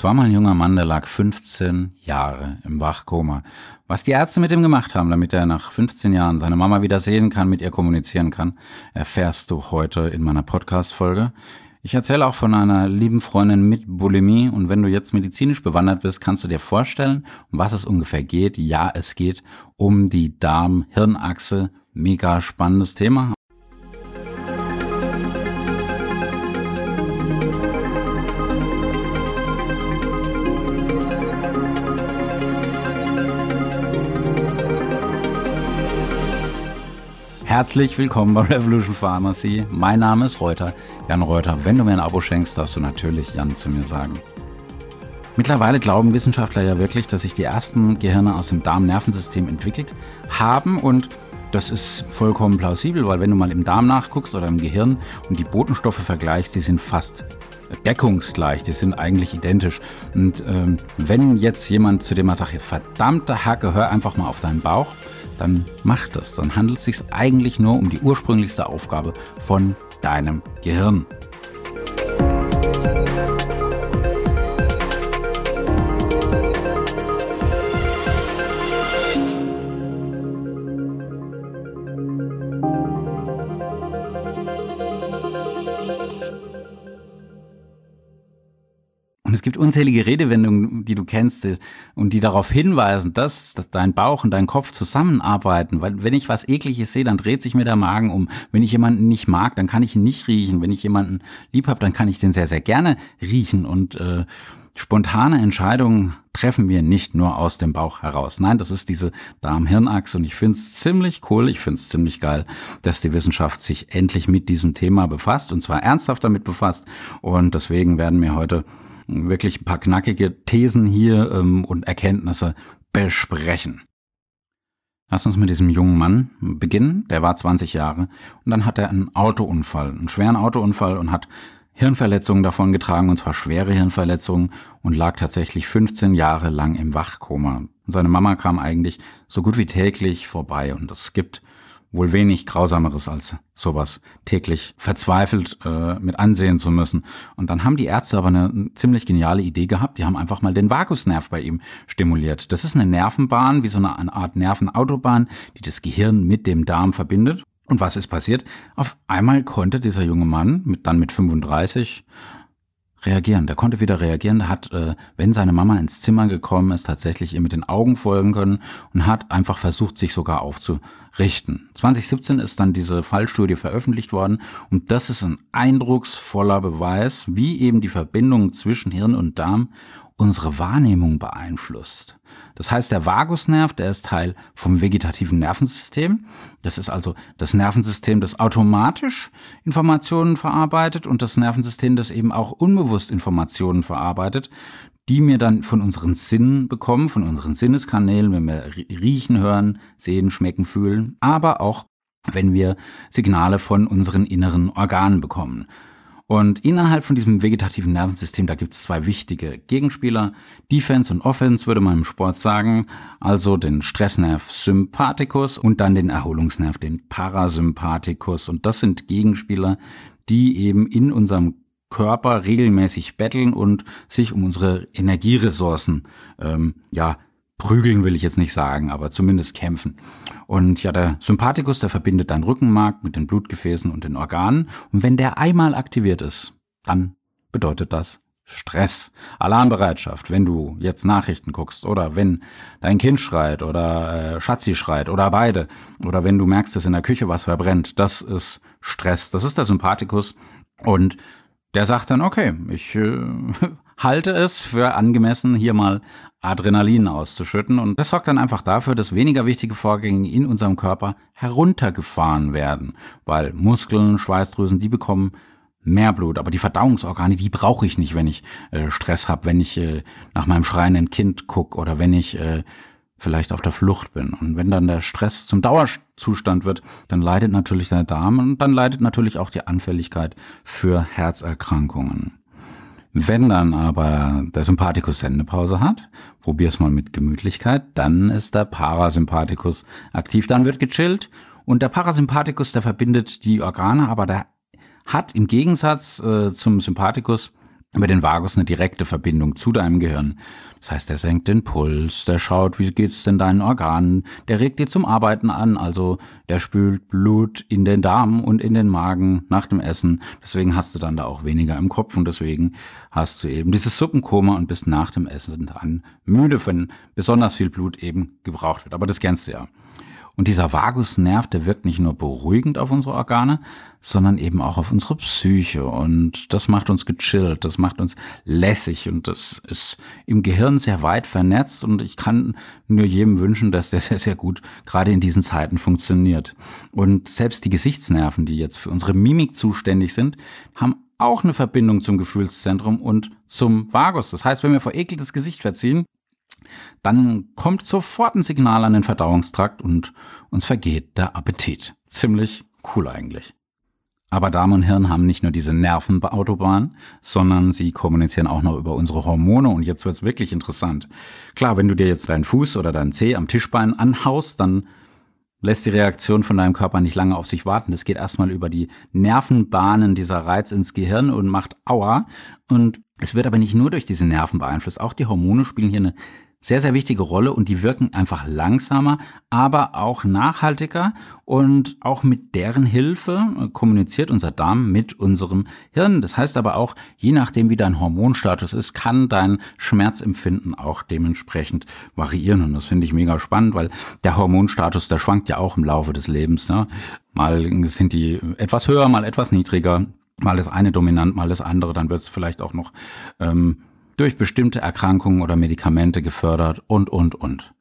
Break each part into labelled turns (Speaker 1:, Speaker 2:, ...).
Speaker 1: Es war mal ein junger Mann, der lag 15 Jahre im Wachkoma. Was die Ärzte mit ihm gemacht haben, damit er nach 15 Jahren seine Mama wieder sehen kann, mit ihr kommunizieren kann, erfährst du heute in meiner Podcast-Folge. Ich erzähle auch von einer lieben Freundin mit Bulimie und wenn du jetzt medizinisch bewandert bist, kannst du dir vorstellen, um was es ungefähr geht. Ja, es geht um die Darm-Hirnachse. Mega spannendes Thema. Herzlich willkommen bei Revolution Pharmacy. Mein Name ist Reuter, Jan Reuter. Wenn du mir ein Abo schenkst, darfst du natürlich Jan zu mir sagen. Mittlerweile glauben Wissenschaftler ja wirklich, dass sich die ersten Gehirne aus dem Darmnervensystem entwickelt haben und das ist vollkommen plausibel, weil wenn du mal im Darm nachguckst oder im Gehirn und die Botenstoffe vergleichst, die sind fast deckungsgleich, die sind eigentlich identisch. Und ähm, wenn jetzt jemand zu dem mal sagt, verdammte Hacke, hör einfach mal auf deinen Bauch, dann mach das. Dann handelt es sich eigentlich nur um die ursprünglichste Aufgabe von deinem Gehirn. Unzählige Redewendungen, die du kennst und die darauf hinweisen, dass, dein Bauch und dein Kopf zusammenarbeiten. Weil wenn ich was Ekliges sehe, dann dreht sich mir der Magen um. Wenn ich jemanden nicht mag, dann kann ich ihn nicht riechen. Wenn ich jemanden lieb habe, dann kann ich den sehr, sehr gerne riechen. Und äh, spontane Entscheidungen treffen wir nicht nur aus dem Bauch heraus. Nein, das ist diese Darm-Hirn-Achse und ich finde es ziemlich cool, ich finde es ziemlich geil, dass die Wissenschaft sich endlich mit diesem Thema befasst und zwar ernsthaft damit befasst. Und deswegen werden wir heute wirklich ein paar knackige Thesen hier ähm, und Erkenntnisse besprechen. Lass uns mit diesem jungen Mann beginnen. Der war 20 Jahre und dann hat er einen Autounfall, einen schweren Autounfall und hat Hirnverletzungen davon getragen, und zwar schwere Hirnverletzungen und lag tatsächlich 15 Jahre lang im Wachkoma. Und seine Mama kam eigentlich so gut wie täglich vorbei und es gibt wohl wenig Grausameres als sowas täglich verzweifelt äh, mit ansehen zu müssen. Und dann haben die Ärzte aber eine ziemlich geniale Idee gehabt. Die haben einfach mal den Vagusnerv bei ihm stimuliert. Das ist eine Nervenbahn, wie so eine, eine Art Nervenautobahn, die das Gehirn mit dem Darm verbindet. Und was ist passiert? Auf einmal konnte dieser junge Mann mit dann mit 35 reagieren. Der konnte wieder reagieren. Der hat, äh, wenn seine Mama ins Zimmer gekommen ist, tatsächlich ihr mit den Augen folgen können und hat einfach versucht, sich sogar aufzurichten. 2017 ist dann diese Fallstudie veröffentlicht worden und das ist ein eindrucksvoller Beweis, wie eben die Verbindung zwischen Hirn und Darm unsere Wahrnehmung beeinflusst. Das heißt, der Vagusnerv, der ist Teil vom vegetativen Nervensystem. Das ist also das Nervensystem, das automatisch Informationen verarbeitet und das Nervensystem, das eben auch unbewusst Informationen verarbeitet, die wir dann von unseren Sinnen bekommen, von unseren Sinneskanälen, wenn wir riechen, hören, sehen, schmecken, fühlen, aber auch wenn wir Signale von unseren inneren Organen bekommen. Und innerhalb von diesem vegetativen Nervensystem, da gibt es zwei wichtige Gegenspieler. Defense und Offense würde man im Sport sagen. Also den Stressnerv Sympathikus und dann den Erholungsnerv, den Parasympathikus. Und das sind Gegenspieler, die eben in unserem Körper regelmäßig betteln und sich um unsere Energieressourcen ähm, ja prügeln will ich jetzt nicht sagen, aber zumindest kämpfen. Und ja, der Sympathikus, der verbindet dein Rückenmark mit den Blutgefäßen und den Organen. Und wenn der einmal aktiviert ist, dann bedeutet das Stress, Alarmbereitschaft, wenn du jetzt Nachrichten guckst oder wenn dein Kind schreit oder äh, Schatzi schreit oder beide oder wenn du merkst, dass in der Küche was verbrennt, das ist Stress. Das ist der Sympathikus und der sagt dann, okay, ich äh, halte es für angemessen, hier mal Adrenalin auszuschütten. Und das sorgt dann einfach dafür, dass weniger wichtige Vorgänge in unserem Körper heruntergefahren werden, weil Muskeln, Schweißdrüsen, die bekommen mehr Blut. Aber die Verdauungsorgane, die brauche ich nicht, wenn ich äh, Stress habe, wenn ich äh, nach meinem schreienden Kind gucke oder wenn ich äh, vielleicht auf der Flucht bin. Und wenn dann der Stress zum Dauerzustand wird, dann leidet natürlich der Darm und dann leidet natürlich auch die Anfälligkeit für Herzerkrankungen. Wenn dann aber der Sympathikus Sendepause hat, probier's mal mit Gemütlichkeit, dann ist der Parasympathikus aktiv, dann wird gechillt. Und der Parasympathikus, der verbindet die Organe, aber der hat im Gegensatz äh, zum Sympathikus über den Vagus eine direkte Verbindung zu deinem Gehirn. Das heißt, der senkt den Puls, der schaut, wie geht's denn deinen Organen, der regt dir zum Arbeiten an, also der spült Blut in den Darm und in den Magen nach dem Essen. Deswegen hast du dann da auch weniger im Kopf und deswegen hast du eben dieses Suppenkoma und bist nach dem Essen dann müde, wenn besonders viel Blut eben gebraucht wird. Aber das kennst du ja. Und dieser Vagusnerv, der wirkt nicht nur beruhigend auf unsere Organe, sondern eben auch auf unsere Psyche. Und das macht uns gechillt, das macht uns lässig und das ist im Gehirn sehr weit vernetzt. Und ich kann nur jedem wünschen, dass der sehr, sehr gut gerade in diesen Zeiten funktioniert. Und selbst die Gesichtsnerven, die jetzt für unsere Mimik zuständig sind, haben auch eine Verbindung zum Gefühlszentrum und zum Vagus. Das heißt, wenn wir verekeltes Gesicht verziehen, dann kommt sofort ein Signal an den Verdauungstrakt und uns vergeht der Appetit. Ziemlich cool eigentlich. Aber Darm und Hirn haben nicht nur diese Nervenautobahn, sondern sie kommunizieren auch noch über unsere Hormone und jetzt wird's wirklich interessant. Klar, wenn du dir jetzt deinen Fuß oder deinen Zeh am Tischbein anhaust, dann lässt die Reaktion von deinem Körper nicht lange auf sich warten. Das geht erstmal über die Nervenbahnen dieser Reiz ins Gehirn und macht Aua. Und es wird aber nicht nur durch diese Nerven beeinflusst. Auch die Hormone spielen hier eine sehr, sehr wichtige Rolle und die wirken einfach langsamer, aber auch nachhaltiger und auch mit deren Hilfe äh, kommuniziert unser Darm mit unserem Hirn. Das heißt aber auch, je nachdem wie dein Hormonstatus ist, kann dein Schmerzempfinden auch dementsprechend variieren und das finde ich mega spannend, weil der Hormonstatus, der schwankt ja auch im Laufe des Lebens. Ne? Mal sind die etwas höher, mal etwas niedriger mal das eine dominant, mal das andere, dann wird es vielleicht auch noch ähm, durch bestimmte Erkrankungen oder Medikamente gefördert und, und, und.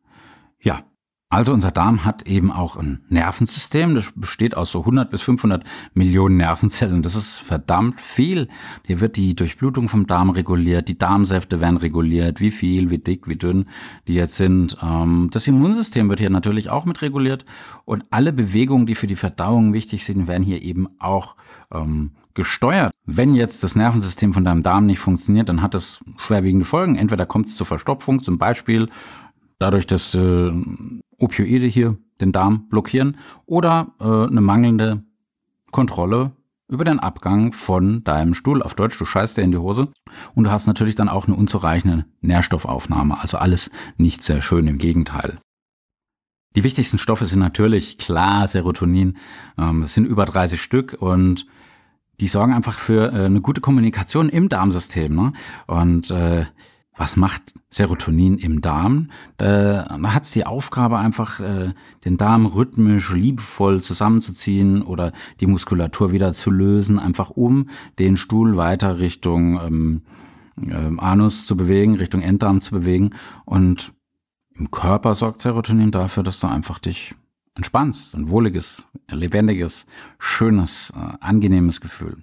Speaker 1: Ja, also unser Darm hat eben auch ein Nervensystem, das besteht aus so 100 bis 500 Millionen Nervenzellen. Das ist verdammt viel. Hier wird die Durchblutung vom Darm reguliert, die Darmsäfte werden reguliert, wie viel, wie dick, wie dünn die jetzt sind. Ähm, das Immunsystem wird hier natürlich auch mit reguliert und alle Bewegungen, die für die Verdauung wichtig sind, werden hier eben auch ähm, gesteuert. Wenn jetzt das Nervensystem von deinem Darm nicht funktioniert, dann hat das schwerwiegende Folgen. Entweder kommt es zur Verstopfung, zum Beispiel dadurch, dass äh, Opioide hier den Darm blockieren, oder äh, eine mangelnde Kontrolle über den Abgang von deinem Stuhl. Auf Deutsch, du scheißt dir in die Hose. Und du hast natürlich dann auch eine unzureichende Nährstoffaufnahme. Also alles nicht sehr schön, im Gegenteil. Die wichtigsten Stoffe sind natürlich klar Serotonin. Ähm, es sind über 30 Stück und die sorgen einfach für äh, eine gute Kommunikation im Darmsystem. Ne? Und äh, was macht Serotonin im Darm? Da, da hat es die Aufgabe, einfach äh, den Darm rhythmisch, liebevoll zusammenzuziehen oder die Muskulatur wieder zu lösen, einfach um den Stuhl weiter Richtung ähm, äh, Anus zu bewegen, Richtung Enddarm zu bewegen. Und im Körper sorgt Serotonin dafür, dass du einfach dich entspannst. Ein wohliges, lebendiges, schönes, äh, angenehmes Gefühl.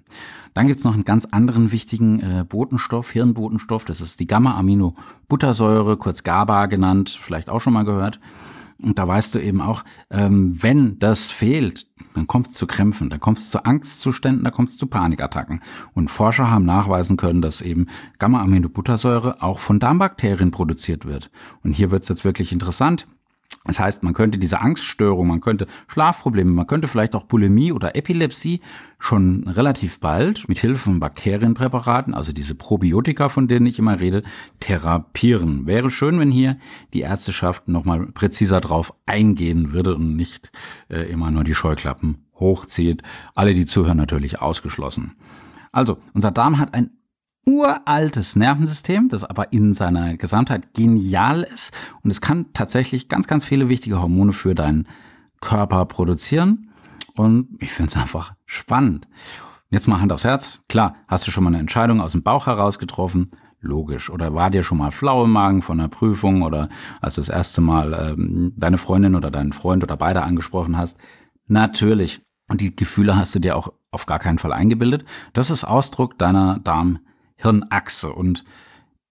Speaker 1: Dann gibt's noch einen ganz anderen wichtigen äh, Botenstoff, Hirnbotenstoff. Das ist die Gamma-Amino-Buttersäure, kurz GABA genannt, vielleicht auch schon mal gehört. Und da weißt du eben auch, ähm, wenn das fehlt, dann kommt es zu Krämpfen, dann kommt es zu Angstzuständen, dann kommt es zu Panikattacken. Und Forscher haben nachweisen können, dass eben Gamma-Aminobuttersäure auch von Darmbakterien produziert wird. Und hier wird es jetzt wirklich interessant. Das heißt, man könnte diese Angststörung, man könnte Schlafprobleme, man könnte vielleicht auch Bulimie oder Epilepsie schon relativ bald mit Hilfe von Bakterienpräparaten, also diese Probiotika, von denen ich immer rede, therapieren. Wäre schön, wenn hier die Ärzteschaft nochmal präziser drauf eingehen würde und nicht äh, immer nur die Scheuklappen hochzieht. Alle, die zuhören, natürlich ausgeschlossen. Also, unser Darm hat ein uraltes Nervensystem, das aber in seiner Gesamtheit genial ist und es kann tatsächlich ganz, ganz viele wichtige Hormone für deinen Körper produzieren und ich finde es einfach spannend. Jetzt mal Hand aufs Herz. Klar, hast du schon mal eine Entscheidung aus dem Bauch heraus getroffen? Logisch. Oder war dir schon mal flau im Magen von einer Prüfung oder als du das erste Mal ähm, deine Freundin oder deinen Freund oder beide angesprochen hast? Natürlich. Und die Gefühle hast du dir auch auf gar keinen Fall eingebildet. Das ist Ausdruck deiner Darm Hirnachse. Und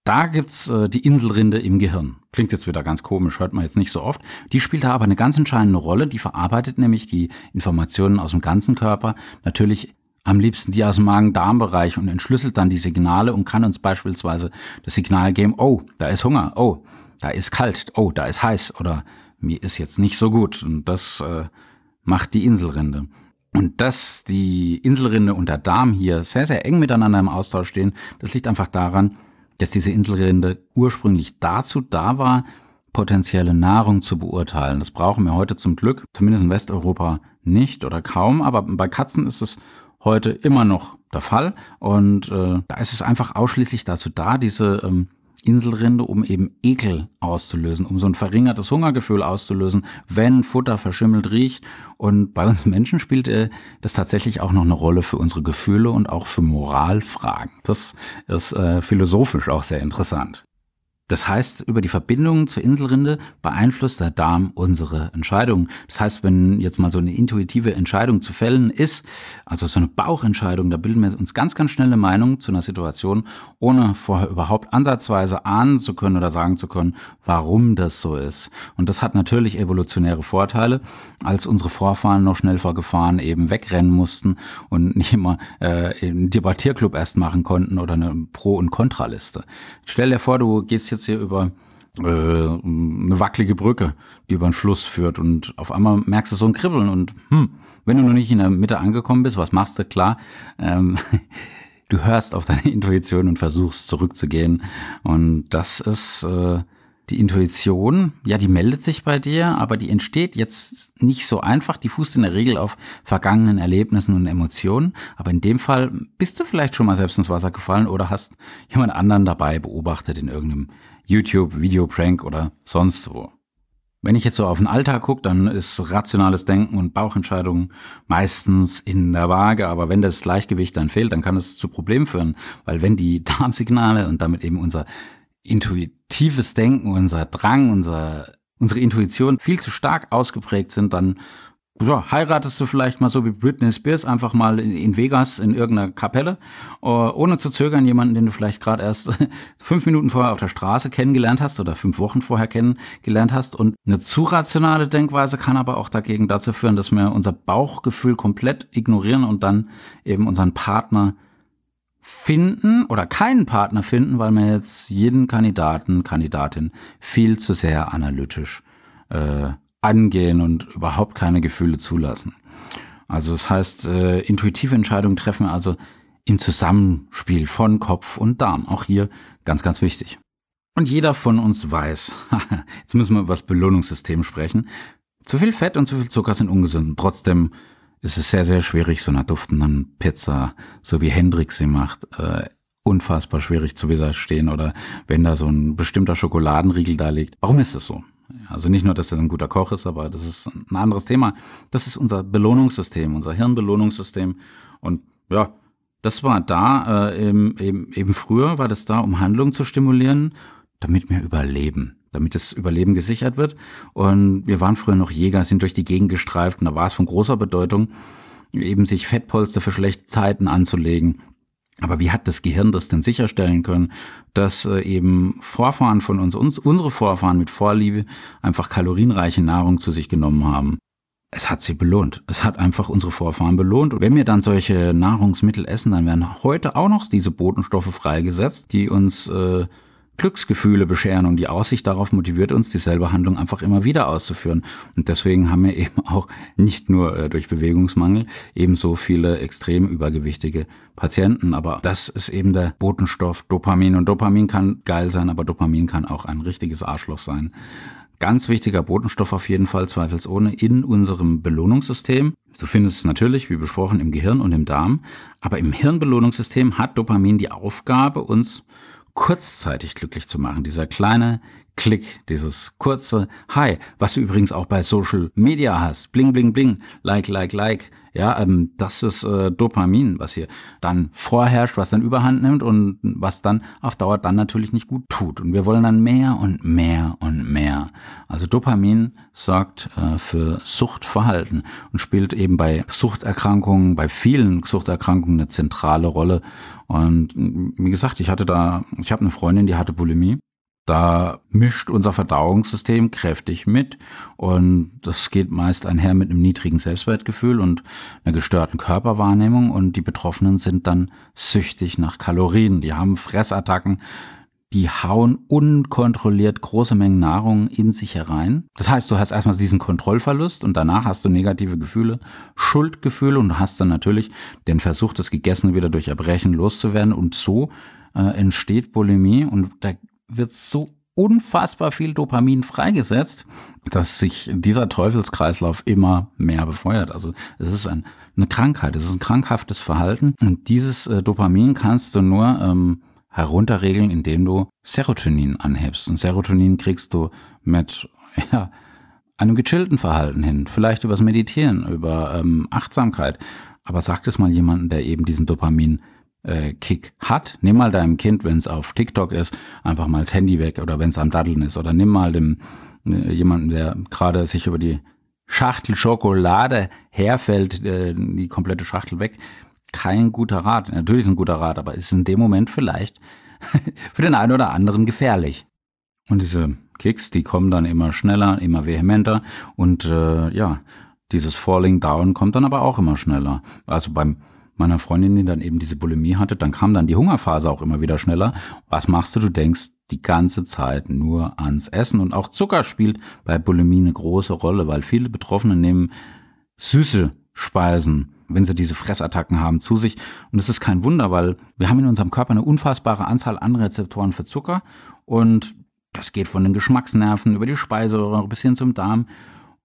Speaker 1: da gibt's äh, die Inselrinde im Gehirn. Klingt jetzt wieder ganz komisch, hört man jetzt nicht so oft. Die spielt da aber eine ganz entscheidende Rolle. Die verarbeitet nämlich die Informationen aus dem ganzen Körper natürlich am liebsten die aus dem Magen-Darm-Bereich und entschlüsselt dann die Signale und kann uns beispielsweise das Signal geben, oh, da ist Hunger, oh, da ist kalt, oh, da ist heiß oder mir ist jetzt nicht so gut. Und das äh, macht die Inselrinde. Und dass die Inselrinde und der Darm hier sehr, sehr eng miteinander im Austausch stehen, das liegt einfach daran, dass diese Inselrinde ursprünglich dazu da war, potenzielle Nahrung zu beurteilen. Das brauchen wir heute zum Glück, zumindest in Westeuropa nicht oder kaum, aber bei Katzen ist es heute immer noch der Fall und äh, da ist es einfach ausschließlich dazu da, diese ähm, Inselrinde, um eben Ekel auszulösen, um so ein verringertes Hungergefühl auszulösen, wenn Futter verschimmelt riecht. Und bei uns Menschen spielt äh, das tatsächlich auch noch eine Rolle für unsere Gefühle und auch für Moralfragen. Das ist äh, philosophisch auch sehr interessant. Das heißt, über die Verbindung zur Inselrinde beeinflusst der Darm unsere Entscheidung. Das heißt, wenn jetzt mal so eine intuitive Entscheidung zu fällen ist, also so eine Bauchentscheidung, da bilden wir uns ganz, ganz schnelle Meinung zu einer Situation, ohne vorher überhaupt ansatzweise ahnen zu können oder sagen zu können, warum das so ist. Und das hat natürlich evolutionäre Vorteile, als unsere Vorfahren noch schnell vor Gefahren eben wegrennen mussten und nicht immer äh, einen Debattierclub erst machen konnten oder eine Pro- und Kontraliste. Stell dir vor, du gehst jetzt hier über äh, eine wackelige Brücke, die über einen Fluss führt und auf einmal merkst du so ein Kribbeln und hm, wenn du noch nicht in der Mitte angekommen bist, was machst du? Klar, ähm, du hörst auf deine Intuition und versuchst zurückzugehen und das ist äh, die Intuition, ja, die meldet sich bei dir, aber die entsteht jetzt nicht so einfach. Die fußt in der Regel auf vergangenen Erlebnissen und Emotionen. Aber in dem Fall bist du vielleicht schon mal selbst ins Wasser gefallen oder hast jemand anderen dabei beobachtet in irgendeinem YouTube, Video-Prank oder sonst wo. Wenn ich jetzt so auf den Alltag gucke, dann ist rationales Denken und Bauchentscheidungen meistens in der Waage. Aber wenn das Gleichgewicht dann fehlt, dann kann es zu Problemen führen. Weil wenn die Darmsignale und damit eben unser intuitives Denken, unser Drang, unser, unsere Intuition viel zu stark ausgeprägt sind, dann ja, heiratest du vielleicht mal so wie Britney Spears einfach mal in, in Vegas in irgendeiner Kapelle, uh, ohne zu zögern jemanden, den du vielleicht gerade erst fünf Minuten vorher auf der Straße kennengelernt hast oder fünf Wochen vorher kennengelernt hast. Und eine zu rationale Denkweise kann aber auch dagegen dazu führen, dass wir unser Bauchgefühl komplett ignorieren und dann eben unseren Partner finden oder keinen Partner finden, weil wir jetzt jeden Kandidaten, Kandidatin viel zu sehr analytisch äh, angehen und überhaupt keine Gefühle zulassen. Also das heißt, äh, intuitive Entscheidungen treffen wir also im Zusammenspiel von Kopf und Darm. Auch hier ganz, ganz wichtig. Und jeder von uns weiß, jetzt müssen wir über das Belohnungssystem sprechen, zu viel Fett und zu viel Zucker sind ungesund. Trotzdem es ist sehr, sehr schwierig, so einer duftenden Pizza, so wie Hendrik sie macht, äh, unfassbar schwierig zu widerstehen oder wenn da so ein bestimmter Schokoladenriegel da liegt. Warum ist das so? Also nicht nur, dass er ein guter Koch ist, aber das ist ein anderes Thema. Das ist unser Belohnungssystem, unser Hirnbelohnungssystem. Und ja, das war da, äh, eben, eben, früher war das da, um Handlung zu stimulieren, damit wir überleben damit das Überleben gesichert wird. Und wir waren früher noch Jäger, sind durch die Gegend gestreift und da war es von großer Bedeutung, eben sich Fettpolster für schlechte Zeiten anzulegen. Aber wie hat das Gehirn das denn sicherstellen können, dass äh, eben Vorfahren von uns, uns, unsere Vorfahren mit Vorliebe einfach kalorienreiche Nahrung zu sich genommen haben? Es hat sie belohnt. Es hat einfach unsere Vorfahren belohnt. Und wenn wir dann solche Nahrungsmittel essen, dann werden heute auch noch diese Botenstoffe freigesetzt, die uns äh, Glücksgefühle bescheren und die Aussicht darauf motiviert uns, dieselbe Handlung einfach immer wieder auszuführen. Und deswegen haben wir eben auch nicht nur äh, durch Bewegungsmangel ebenso viele extrem übergewichtige Patienten. Aber das ist eben der Botenstoff Dopamin. Und Dopamin kann geil sein, aber Dopamin kann auch ein richtiges Arschloch sein. Ganz wichtiger Botenstoff auf jeden Fall, zweifelsohne, in unserem Belohnungssystem. Du findest es natürlich, wie besprochen, im Gehirn und im Darm. Aber im Hirnbelohnungssystem hat Dopamin die Aufgabe, uns kurzzeitig glücklich zu machen. Dieser kleine Klick, dieses kurze Hi, was du übrigens auch bei Social Media hast. Bling, bling, bling, like, like, like. Ja, ähm, das ist äh, Dopamin, was hier dann vorherrscht, was dann überhand nimmt und was dann auf Dauer dann natürlich nicht gut tut. Und wir wollen dann mehr und mehr und mehr. Also Dopamin sorgt äh, für Suchtverhalten und spielt eben bei Suchterkrankungen, bei vielen Suchterkrankungen eine zentrale Rolle. Und wie gesagt, ich hatte da, ich habe eine Freundin, die hatte Bulimie da mischt unser Verdauungssystem kräftig mit und das geht meist einher mit einem niedrigen Selbstwertgefühl und einer gestörten Körperwahrnehmung und die Betroffenen sind dann süchtig nach Kalorien. Die haben Fressattacken, die hauen unkontrolliert große Mengen Nahrung in sich herein. Das heißt, du hast erstmal diesen Kontrollverlust und danach hast du negative Gefühle, Schuldgefühle und hast dann natürlich den Versuch, das Gegessen wieder durch Erbrechen loszuwerden und so äh, entsteht Bulimie und da wird so unfassbar viel Dopamin freigesetzt, dass sich dieser Teufelskreislauf immer mehr befeuert. Also es ist ein, eine Krankheit, es ist ein krankhaftes Verhalten und dieses äh, Dopamin kannst du nur ähm, herunterregeln, indem du Serotonin anhebst. Und Serotonin kriegst du mit ja, einem gechillten Verhalten hin, vielleicht übers Meditieren, über ähm, Achtsamkeit. Aber sag das mal jemanden, der eben diesen Dopamin äh, Kick hat. Nimm mal deinem Kind, wenn es auf TikTok ist, einfach mal das Handy weg oder wenn es am Daddeln ist. Oder nimm mal dem äh, jemanden, der gerade sich über die Schachtel Schokolade herfällt, äh, die komplette Schachtel weg kein guter Rat. Natürlich ist ein guter Rat, aber ist in dem Moment vielleicht für den einen oder anderen gefährlich. Und diese Kicks, die kommen dann immer schneller, immer vehementer und äh, ja, dieses Falling Down kommt dann aber auch immer schneller. Also beim meiner Freundin, die dann eben diese Bulimie hatte, dann kam dann die Hungerphase auch immer wieder schneller. Was machst du? Du denkst die ganze Zeit nur ans Essen und auch Zucker spielt bei Bulimie eine große Rolle, weil viele Betroffene nehmen süße Speisen wenn sie diese Fressattacken haben, zu sich. Und das ist kein Wunder, weil wir haben in unserem Körper eine unfassbare Anzahl an Rezeptoren für Zucker und das geht von den Geschmacksnerven über die Speiseröhre bis hin zum Darm.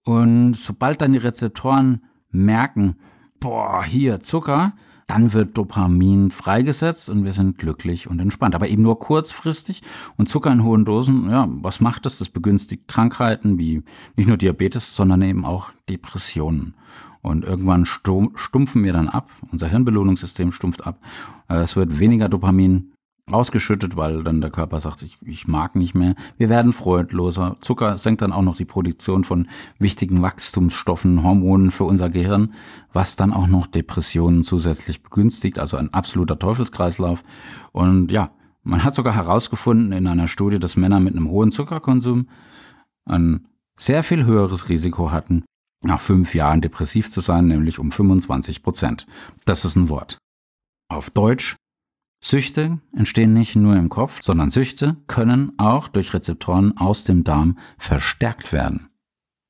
Speaker 1: Und sobald dann die Rezeptoren merken, boah, hier Zucker, dann wird Dopamin freigesetzt und wir sind glücklich und entspannt. Aber eben nur kurzfristig und Zucker in hohen Dosen, ja, was macht das? Das begünstigt Krankheiten wie nicht nur Diabetes, sondern eben auch Depressionen. Und irgendwann stumpfen wir dann ab, unser Hirnbelohnungssystem stumpft ab. Äh, es wird weniger Dopamin ausgeschüttet, weil dann der Körper sagt, ich, ich mag nicht mehr. Wir werden freudloser. Zucker senkt dann auch noch die Produktion von wichtigen Wachstumsstoffen, Hormonen für unser Gehirn, was dann auch noch Depressionen zusätzlich begünstigt. Also ein absoluter Teufelskreislauf. Und ja, man hat sogar herausgefunden in einer Studie, dass Männer mit einem hohen Zuckerkonsum ein sehr viel höheres Risiko hatten, nach fünf Jahren depressiv zu sein, nämlich um 25 Prozent. Das ist ein Wort. Auf Deutsch, Süchte entstehen nicht nur im Kopf, sondern Süchte können auch durch Rezeptoren aus dem Darm verstärkt werden.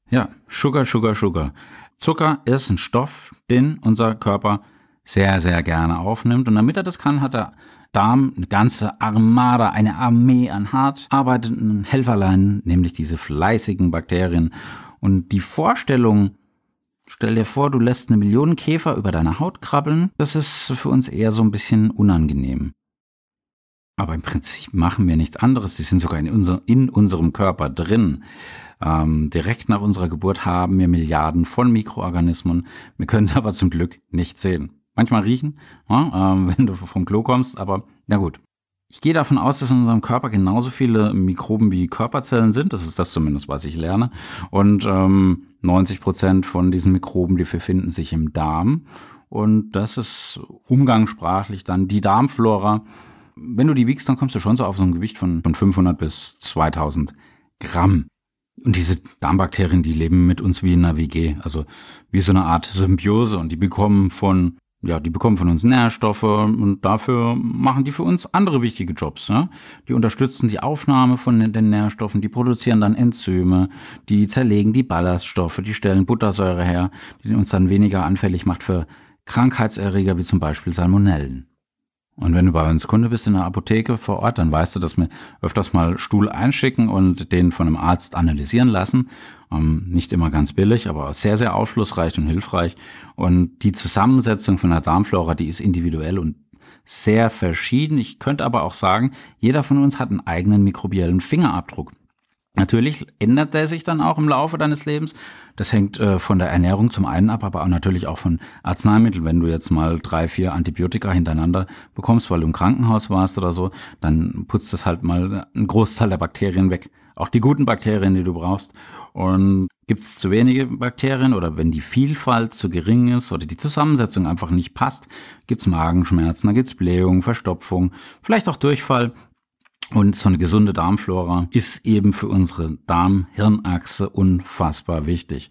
Speaker 1: Ja, Sugar, Sugar, Sugar. Zucker ist ein Stoff, den unser Körper sehr, sehr gerne aufnimmt. Und damit er das kann, hat der Darm eine ganze Armada, eine Armee an hart arbeitenden Helferlein, nämlich diese fleißigen Bakterien. Und die Vorstellung, stell dir vor, du lässt eine Million Käfer über deine Haut krabbeln, das ist für uns eher so ein bisschen unangenehm. Aber im Prinzip machen wir nichts anderes. Die sind sogar in, unser, in unserem Körper drin. Ähm, direkt nach unserer Geburt haben wir Milliarden von Mikroorganismen. Wir können sie aber zum Glück nicht sehen. Manchmal riechen, ja, ähm, wenn du vom Klo kommst, aber na gut. Ich gehe davon aus, dass in unserem Körper genauso viele Mikroben wie Körperzellen sind. Das ist das zumindest, was ich lerne. Und ähm, 90 Prozent von diesen Mikroben, die befinden sich im Darm. Und das ist umgangssprachlich dann die Darmflora. Wenn du die wiegst, dann kommst du schon so auf so ein Gewicht von, von 500 bis 2000 Gramm. Und diese Darmbakterien, die leben mit uns wie in einer WG, also wie so eine Art Symbiose und die bekommen von ja, die bekommen von uns Nährstoffe und dafür machen die für uns andere wichtige Jobs. Ne? Die unterstützen die Aufnahme von den Nährstoffen, die produzieren dann Enzyme, die zerlegen die Ballaststoffe, die stellen Buttersäure her, die uns dann weniger anfällig macht für Krankheitserreger wie zum Beispiel Salmonellen. Und wenn du bei uns Kunde bist in der Apotheke vor Ort, dann weißt du, dass wir öfters mal Stuhl einschicken und den von einem Arzt analysieren lassen. Ähm, nicht immer ganz billig, aber sehr, sehr aufschlussreich und hilfreich. Und die Zusammensetzung von der Darmflora, die ist individuell und sehr verschieden. Ich könnte aber auch sagen, jeder von uns hat einen eigenen mikrobiellen Fingerabdruck. Natürlich ändert der sich dann auch im Laufe deines Lebens. Das hängt äh, von der Ernährung zum einen ab, aber auch natürlich auch von Arzneimitteln. Wenn du jetzt mal drei, vier Antibiotika hintereinander bekommst, weil du im Krankenhaus warst oder so, dann putzt das halt mal einen Großteil der Bakterien weg. Auch die guten Bakterien, die du brauchst. Und gibt es zu wenige Bakterien oder wenn die Vielfalt zu gering ist oder die Zusammensetzung einfach nicht passt, gibt's Magenschmerzen, da gibt's Blähung, Verstopfung, vielleicht auch Durchfall. Und so eine gesunde Darmflora ist eben für unsere Darm-Hirnachse unfassbar wichtig.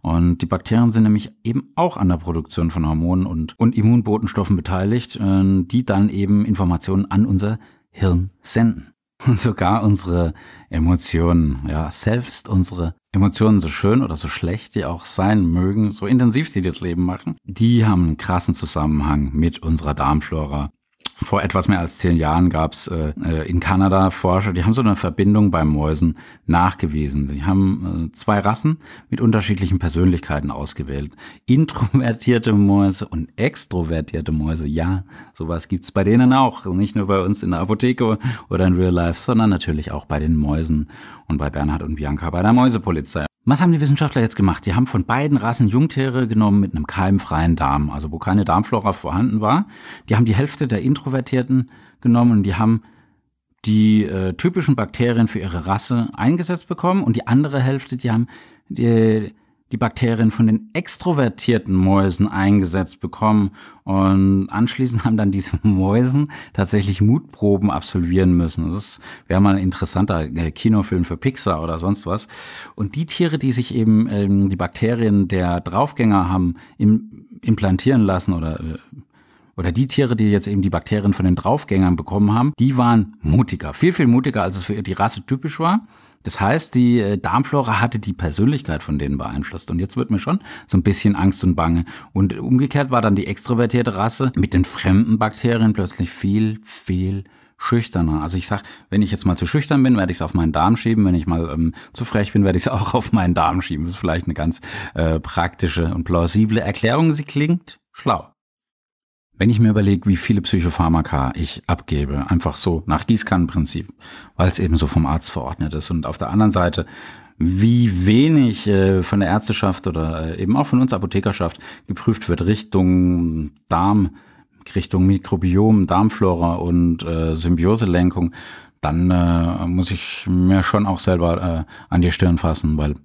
Speaker 1: Und die Bakterien sind nämlich eben auch an der Produktion von Hormonen und, und Immunbotenstoffen beteiligt, äh, die dann eben Informationen an unser Hirn senden. und sogar unsere Emotionen, ja, selbst unsere Emotionen, so schön oder so schlecht die auch sein mögen, so intensiv sie das Leben machen, die haben einen krassen Zusammenhang mit unserer Darmflora vor etwas mehr als zehn Jahren gab es äh, äh, in Kanada Forscher, die haben so eine Verbindung bei Mäusen nachgewiesen. Die haben äh, zwei Rassen mit unterschiedlichen Persönlichkeiten ausgewählt. Introvertierte Mäuse und extrovertierte Mäuse. Ja, sowas gibt's bei denen auch. Nicht nur bei uns in der Apotheke oder in Real Life, sondern natürlich auch bei den Mäusen und bei Bernhard und Bianca bei der Mäusepolizei. Was haben die Wissenschaftler jetzt gemacht? Die haben von beiden Rassen Jungtiere genommen mit einem keimfreien Darm, also wo keine Darmflora vorhanden war. Die haben die Hälfte der Introvertierten genommen und die haben die äh, typischen Bakterien für ihre Rasse eingesetzt bekommen und die andere Hälfte, die haben die, die Bakterien von den extrovertierten Mäusen eingesetzt bekommen. Und anschließend haben dann diese Mäusen tatsächlich Mutproben absolvieren müssen. Das wäre mal ein interessanter äh, Kinofilm für Pixar oder sonst was. Und die Tiere, die sich eben ähm, die Bakterien der Draufgänger haben im, implantieren lassen oder äh, oder die Tiere, die jetzt eben die Bakterien von den Draufgängern bekommen haben, die waren mutiger, viel, viel mutiger, als es für die Rasse typisch war. Das heißt, die äh, Darmflora hatte die Persönlichkeit von denen beeinflusst. Und jetzt wird mir schon so ein bisschen Angst und Bange. Und umgekehrt war dann die extrovertierte Rasse mit den fremden Bakterien plötzlich viel, viel schüchterner. Also ich sag, wenn ich jetzt mal zu schüchtern bin, werde ich es auf meinen Darm schieben. Wenn ich mal ähm, zu frech bin, werde ich es auch auf meinen Darm schieben. Das ist vielleicht eine ganz äh, praktische und plausible Erklärung. Sie klingt schlau. Wenn ich mir überlege, wie viele Psychopharmaka ich abgebe, einfach so nach Gießkannenprinzip, weil es eben so vom Arzt verordnet ist. Und auf der anderen Seite, wie wenig äh, von der Ärzteschaft oder äh, eben auch von uns Apothekerschaft geprüft wird Richtung Darm, Richtung Mikrobiom, Darmflora und äh, Symbioselenkung, dann muss ich mir schon auch selber an die Stirn fassen, weil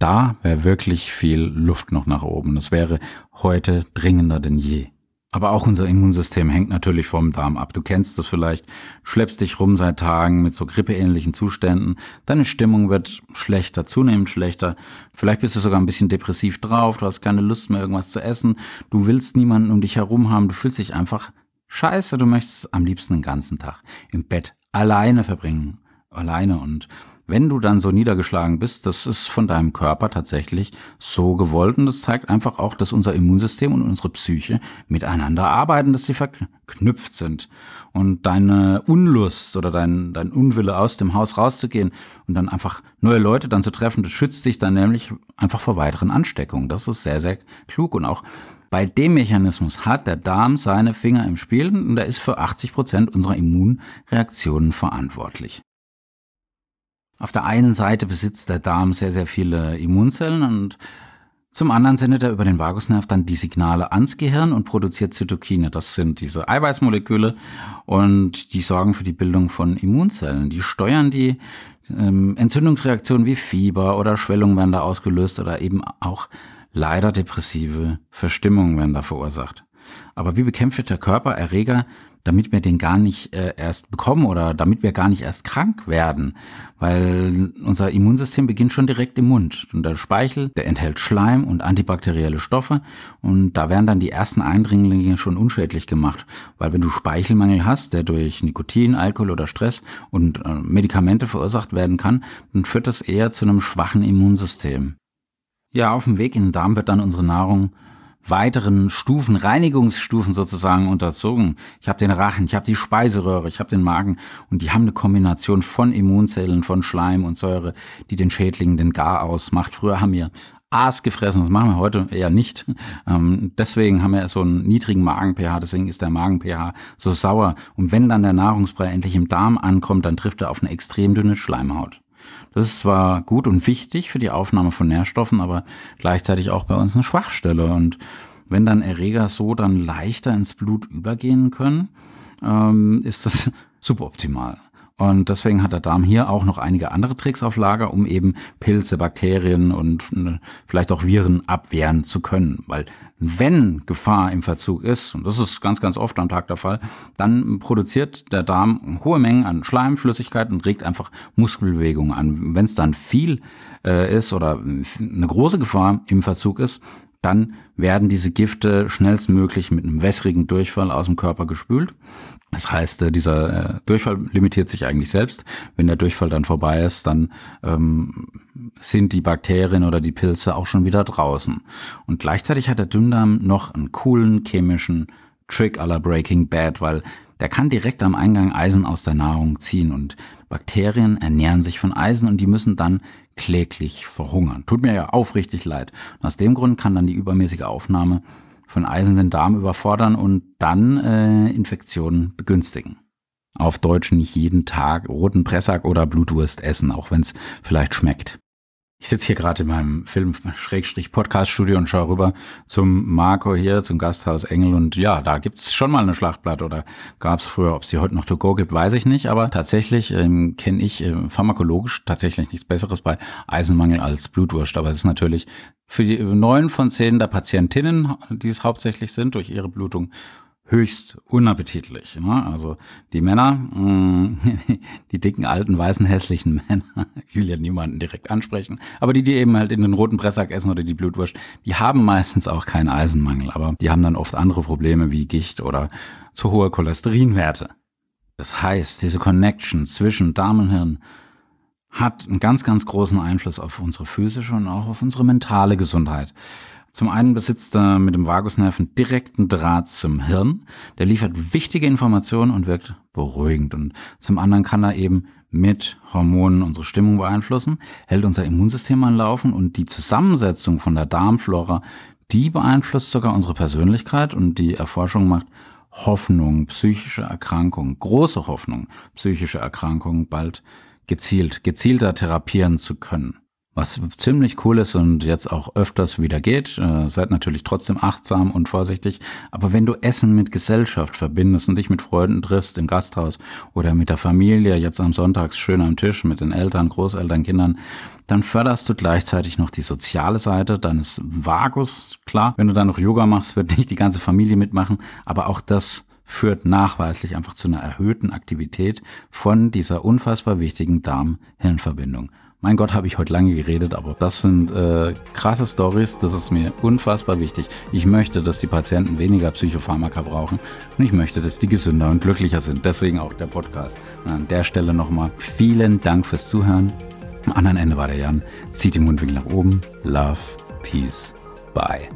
Speaker 1: da wäre wirklich viel Luft noch nach oben. Das wäre heute dringender denn je. Aber auch unser Immunsystem hängt natürlich vom Darm ab. Du kennst das vielleicht, schleppst dich rum seit Tagen mit so grippeähnlichen Zuständen, deine Stimmung wird schlechter, zunehmend schlechter. Vielleicht bist du sogar ein bisschen depressiv drauf, du hast keine Lust mehr, irgendwas zu essen, du willst niemanden um dich herum haben, du fühlst dich einfach scheiße, du möchtest am liebsten den ganzen Tag im Bett alleine verbringen. Alleine. Und wenn du dann so niedergeschlagen bist, das ist von deinem Körper tatsächlich so gewollt und das zeigt einfach auch, dass unser Immunsystem und unsere Psyche miteinander arbeiten, dass sie verknüpft sind. Und deine Unlust oder dein, dein Unwille aus dem Haus rauszugehen und dann einfach neue Leute dann zu treffen, das schützt dich dann nämlich einfach vor weiteren Ansteckungen. Das ist sehr, sehr klug und auch bei dem Mechanismus hat der Darm seine Finger im Spiel und er ist für 80 Prozent unserer Immunreaktionen verantwortlich. Auf der einen Seite besitzt der Darm sehr, sehr viele Immunzellen und zum anderen sendet er über den Vagusnerv dann die Signale ans Gehirn und produziert Zytokine. Das sind diese Eiweißmoleküle und die sorgen für die Bildung von Immunzellen. Die steuern die ähm, Entzündungsreaktionen wie Fieber oder Schwellungen werden da ausgelöst oder eben auch leider depressive Verstimmungen werden da verursacht. Aber wie bekämpft der Körper Erreger, damit wir den gar nicht äh, erst bekommen oder damit wir gar nicht erst krank werden, weil unser Immunsystem beginnt schon direkt im Mund. Und der Speichel, der enthält Schleim und antibakterielle Stoffe und da werden dann die ersten Eindringlinge schon unschädlich gemacht, weil wenn du Speichelmangel hast, der durch Nikotin, Alkohol oder Stress und äh, Medikamente verursacht werden kann, dann führt das eher zu einem schwachen Immunsystem. Ja, auf dem Weg in den Darm wird dann unsere Nahrung weiteren Stufen, Reinigungsstufen sozusagen unterzogen. Ich habe den Rachen, ich habe die Speiseröhre, ich habe den Magen und die haben eine Kombination von Immunzellen, von Schleim und Säure, die den Schädlingen den Gar ausmacht. Früher haben wir Aas gefressen, das machen wir heute eher nicht. Ähm, deswegen haben wir so einen niedrigen Magen-pH, deswegen ist der Magen-pH so sauer. Und wenn dann der Nahrungsbrei endlich im Darm ankommt, dann trifft er auf eine extrem dünne Schleimhaut. Das ist zwar gut und wichtig für die Aufnahme von Nährstoffen, aber gleichzeitig auch bei uns eine Schwachstelle. Und wenn dann Erreger so dann leichter ins Blut übergehen können, ähm, ist das suboptimal. Und deswegen hat der Darm hier auch noch einige andere Tricks auf Lager, um eben Pilze, Bakterien und äh, vielleicht auch Viren abwehren zu können. Weil wenn Gefahr im Verzug ist, und das ist ganz, ganz oft am Tag der Fall, dann produziert der Darm hohe Mengen an Schleimflüssigkeit und regt einfach Muskelbewegungen an. Wenn es dann viel äh, ist oder eine große Gefahr im Verzug ist, dann werden diese Gifte schnellstmöglich mit einem wässrigen Durchfall aus dem Körper gespült. Das heißt, äh, dieser äh, Durchfall limitiert sich eigentlich selbst. Wenn der Durchfall dann vorbei ist, dann ähm, sind die Bakterien oder die Pilze auch schon wieder draußen. Und gleichzeitig hat der Dünndarm noch einen coolen chemischen Trick aller Breaking Bad, weil der kann direkt am Eingang Eisen aus der Nahrung ziehen und Bakterien ernähren sich von Eisen und die müssen dann kläglich verhungern. Tut mir ja aufrichtig leid. Und aus dem Grund kann dann die übermäßige Aufnahme von Eisen den Darm überfordern und dann äh, Infektionen begünstigen. Auf Deutsch nicht jeden Tag roten Pressack oder Blutwurst essen, auch wenn es vielleicht schmeckt. Ich sitze hier gerade in meinem Film-Podcast-Studio und schaue rüber zum Marco hier, zum Gasthaus Engel. Und ja, da gibt's schon mal eine Schlachtblatt oder gab's früher, ob es die heute noch to go gibt, weiß ich nicht. Aber tatsächlich ähm, kenne ich äh, pharmakologisch tatsächlich nichts Besseres bei Eisenmangel als Blutwurst. Aber es ist natürlich für die neun von zehn der Patientinnen, die es hauptsächlich sind, durch ihre Blutung höchst unappetitlich. Ne? Also die Männer, mh, mm, die dicken, alten, weißen, hässlichen Männer, ich will ja niemanden direkt ansprechen, aber die, die eben halt in den roten Pressack essen oder die Blutwurst, die haben meistens auch keinen Eisenmangel, aber die haben dann oft andere Probleme wie Gicht oder zu hohe Cholesterinwerte. Das heißt, diese Connection zwischen Darm und Hirn hat einen ganz, ganz großen Einfluss auf unsere physische und auch auf unsere mentale Gesundheit. Zum einen besitzt er mit dem Vagusnerven direkten Draht zum Hirn. Der liefert wichtige Informationen und wirkt beruhigend. Und zum anderen kann er eben mit Hormonen unsere Stimmung beeinflussen, hält unser Immunsystem am Laufen und die Zusammensetzung von der Darmflora, die beeinflusst sogar unsere Persönlichkeit und die Erforschung macht Hoffnung, psychische Erkrankungen, große Hoffnung, psychische Erkrankungen bald gezielt, gezielter therapieren zu können. Was ziemlich cool ist und jetzt auch öfters wieder geht, äh, seid natürlich trotzdem achtsam und vorsichtig. Aber wenn du Essen mit Gesellschaft verbindest und dich mit Freunden triffst im Gasthaus oder mit der Familie, jetzt am Sonntags schön am Tisch mit den Eltern, Großeltern, Kindern, dann förderst du gleichzeitig noch die soziale Seite deines Vagus. Klar, wenn du dann noch Yoga machst, wird nicht die ganze Familie mitmachen, aber auch das führt nachweislich einfach zu einer erhöhten Aktivität von dieser unfassbar wichtigen Darm-Hirn-Verbindung. Mein Gott, habe ich heute lange geredet, aber das sind äh, krasse Stories. Das ist mir unfassbar wichtig. Ich möchte, dass die Patienten weniger Psychopharmaka brauchen und ich möchte, dass die gesünder und glücklicher sind. Deswegen auch der Podcast. Und an der Stelle nochmal vielen Dank fürs Zuhören. Am anderen Ende war der Jan. Zieht den Mundwinkel nach oben. Love, Peace, Bye.